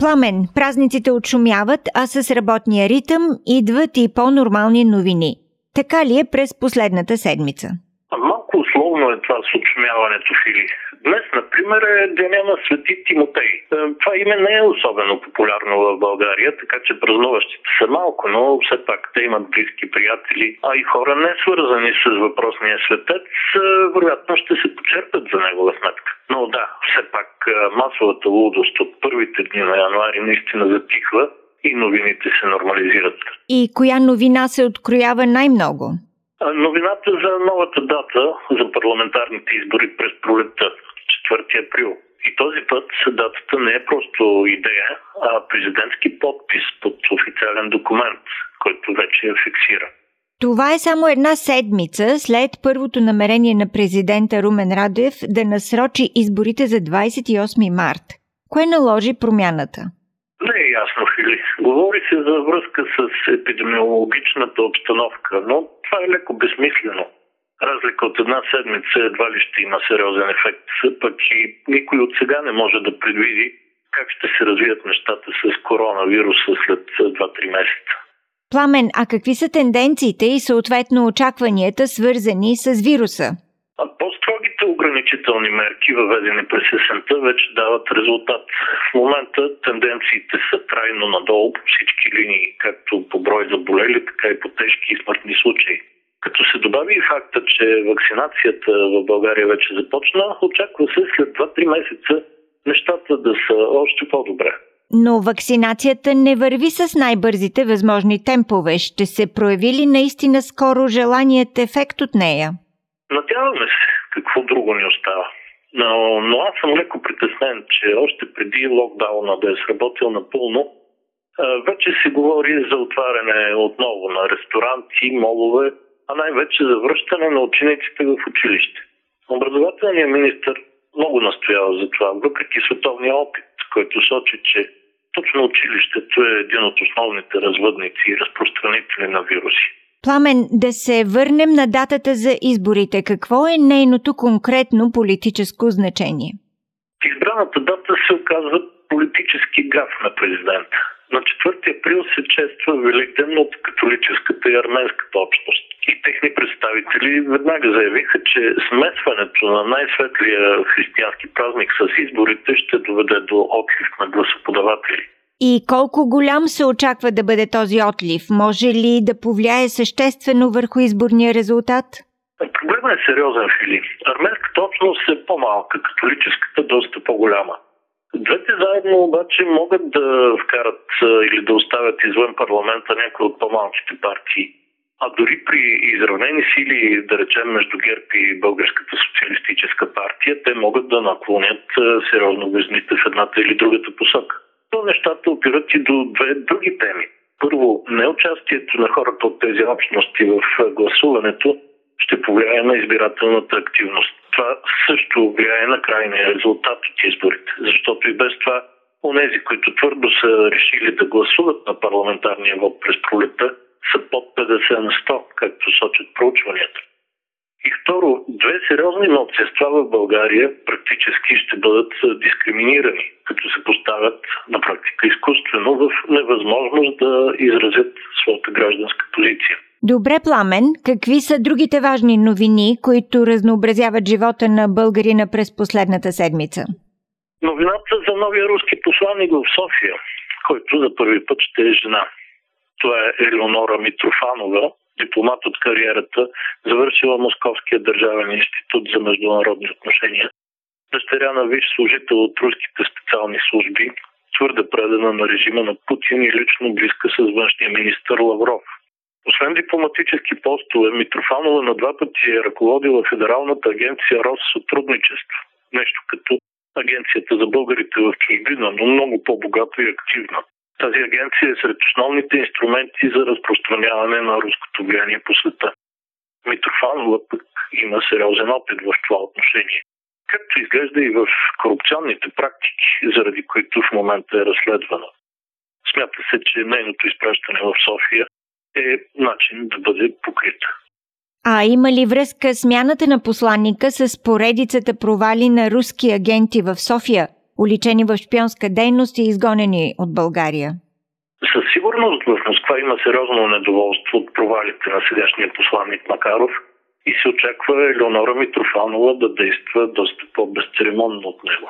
Пламен, празниците отшумяват, а с работния ритъм идват и по-нормални новини. Така ли е през последната седмица? Малко условно е това с отшумяването, Фили. Днес, например, е деня на Свети Тимотей. Е, това име не е особено популярно в България, така че празнуващите са малко, но все пак те имат близки приятели, а и хора не свързани с въпросния светец, е, вероятно ще се почерпят за негова сметка. Но да, все пак е, масовата лудост от първите дни на януари наистина затихва и новините се нормализират. И коя новина се откроява най-много? Новината за новата дата за парламентарните избори през пролетта. 4 април. И този път датата не е просто идея, а президентски подпис под официален документ, който вече е фиксиран. Това е само една седмица след първото намерение на президента Румен Радев да насрочи изборите за 28 март. Кое наложи промяната? Не е ясно, Фили. Говори се за връзка с епидемиологичната обстановка, но това е леко безсмислено разлика от една седмица едва ли ще има сериозен ефект. Пък и никой от сега не може да предвиди как ще се развият нещата с коронавируса след 2-3 месеца. Пламен, а какви са тенденциите и съответно очакванията, свързани с вируса? А по-строгите ограничителни мерки, въведени през есента, вече дават резултат. В момента тенденциите са трайно надолу по всички линии, както по брой заболели, така и по тежки и смъртни случаи. Като се добави и факта, че вакцинацията в България вече започна, очаква се след 2-3 месеца нещата да са още по-добре. Но вакцинацията не върви с най-бързите възможни темпове. Ще се прояви ли наистина скоро желаният ефект от нея? Надяваме се. Какво друго ни остава? Но, но аз съм леко притеснен, че още преди локдауна да е сработил напълно, вече се говори за отваряне отново на ресторанти, молове, а най-вече за връщане на учениците в училище. Образователният министр много настоява за това, въпреки световния опит, който сочи, че точно училището е един от основните развъдници и разпространители на вируси. Пламен, да се върнем на датата за изборите. Какво е нейното конкретно политическо значение? Избраната дата се оказва политически гаф на президента. На 4 април се чества Великден от католическата и арменската общност. И техни представители веднага заявиха, че смесването на най-светлия християнски празник с изборите ще доведе до отлив на гласоподаватели. И колко голям се очаква да бъде този отлив? Може ли да повлияе съществено върху изборния резултат? Проблемът е сериозен, Фили. Арменската общност е по-малка, католическата доста по-голяма. Двете заедно обаче могат да вкарат или да оставят извън парламента някои от по-малките партии. А дори при изравнени сили, да речем, между ГЕРБ и Българската социалистическа партия, те могат да наклонят сериозно везните в едната или другата посока. То нещата опират и до две други теми. Първо, неучастието на хората от тези общности в гласуването ще повлияе на избирателната активност. Това също влияе на крайния резултат от изборите, защото и без това онези, които твърдо са решили да гласуват на парламентарния вод през пролета, са под 50 на 100, както сочат проучванията. И второ, две сериозни младсества в България практически ще бъдат дискриминирани, като се поставят на практика изкуствено в невъзможност да изразят своята гражданска позиция. Добре, Пламен, какви са другите важни новини, които разнообразяват живота на българина през последната седмица? Новината за новия руски посланник в София, който за първи път ще е жена. Това е Елеонора Митрофанова, дипломат от кариерата, завършила Московския държавен институт за международни отношения. Дъщеря на виж служител от руските специални служби, твърде предана на режима на Путин и лично близка с външния министр Лавров. Освен дипломатически постове, Митрофанова на два пъти е ръководила Федералната агенция Россътрудничество. Нещо като Агенцията за българите в чужбина, но много по-богата и активна. Тази агенция е сред основните инструменти за разпространяване на руското влияние по света. Митрофанова пък има сериозен опит в това отношение. Както изглежда и в корупционните практики, заради които в момента е разследвана. Смята се, че нейното изпращане в София е начин да бъде покрита. А има ли връзка смяната на посланника с поредицата провали на руски агенти в София, уличени в шпионска дейност и изгонени от България? Със сигурност в Москва има сериозно недоволство от провалите на сегашния посланник Макаров и се очаква Елеонора Митрофанова да действа доста по-безцеремонно от него.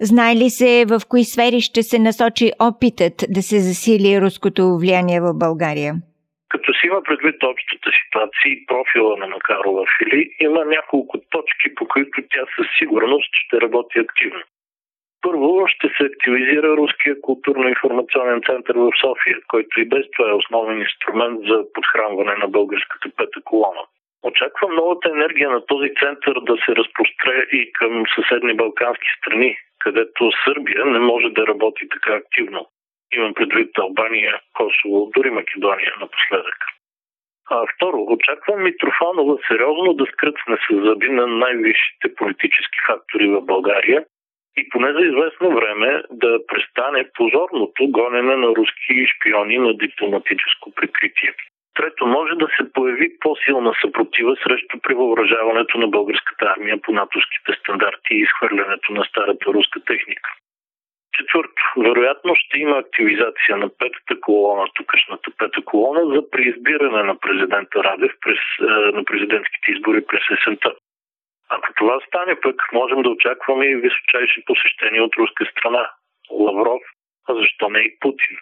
Знае ли се в кои сфери ще се насочи опитът да се засили руското влияние в България? Като си има предвид общата ситуация и профила на Макарова Фили, има няколко точки, по които тя със сигурност ще работи активно. Първо ще се активизира Руския културно-информационен център в София, който и без това е основен инструмент за подхранване на българската пета колона. Очаквам новата енергия на този център да се разпростре и към съседни балкански страни, където Сърбия не може да работи така активно. Имам предвид Албания, Косово, дори Македония напоследък. А второ, очаквам Митрофанова сериозно да скръцне с зъби на най-висшите политически фактори в България и поне за известно време да престане позорното гонене на руски шпиони на дипломатическо прикритие. Трето, може да се появи по-силна съпротива срещу превъоръжаването на българската армия по натовските стандарти и изхвърлянето на старата руска техника. Четвърто, вероятно ще има активизация на петата колона, тукашната пета колона, за преизбиране на президента Радев през, е, на президентските избори през есента. Ако това стане пък, можем да очакваме и височайши посещения от руска страна. Лавров, а защо не и Путин?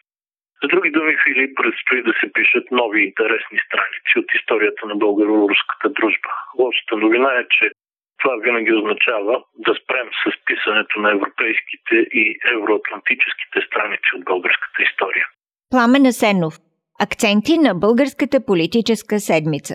С други думи, Филип, предстои да се пишат нови интересни страници от историята на българо-руската дружба. Лошата новина е, че това винаги означава да спрем с писането на европейските и евроатлантическите страници от българската история. Пламен Асенов. Акценти на българската политическа седмица.